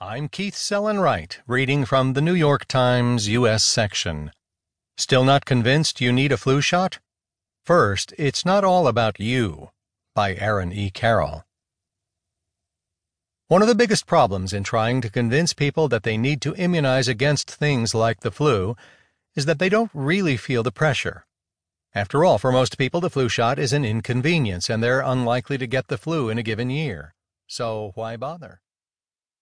I'm Keith Sellon-Wright, reading from the New York Times U.S. section. Still not convinced you need a flu shot? First, it's not all about you, by Aaron E. Carroll. One of the biggest problems in trying to convince people that they need to immunize against things like the flu is that they don't really feel the pressure. After all, for most people, the flu shot is an inconvenience and they're unlikely to get the flu in a given year. So why bother?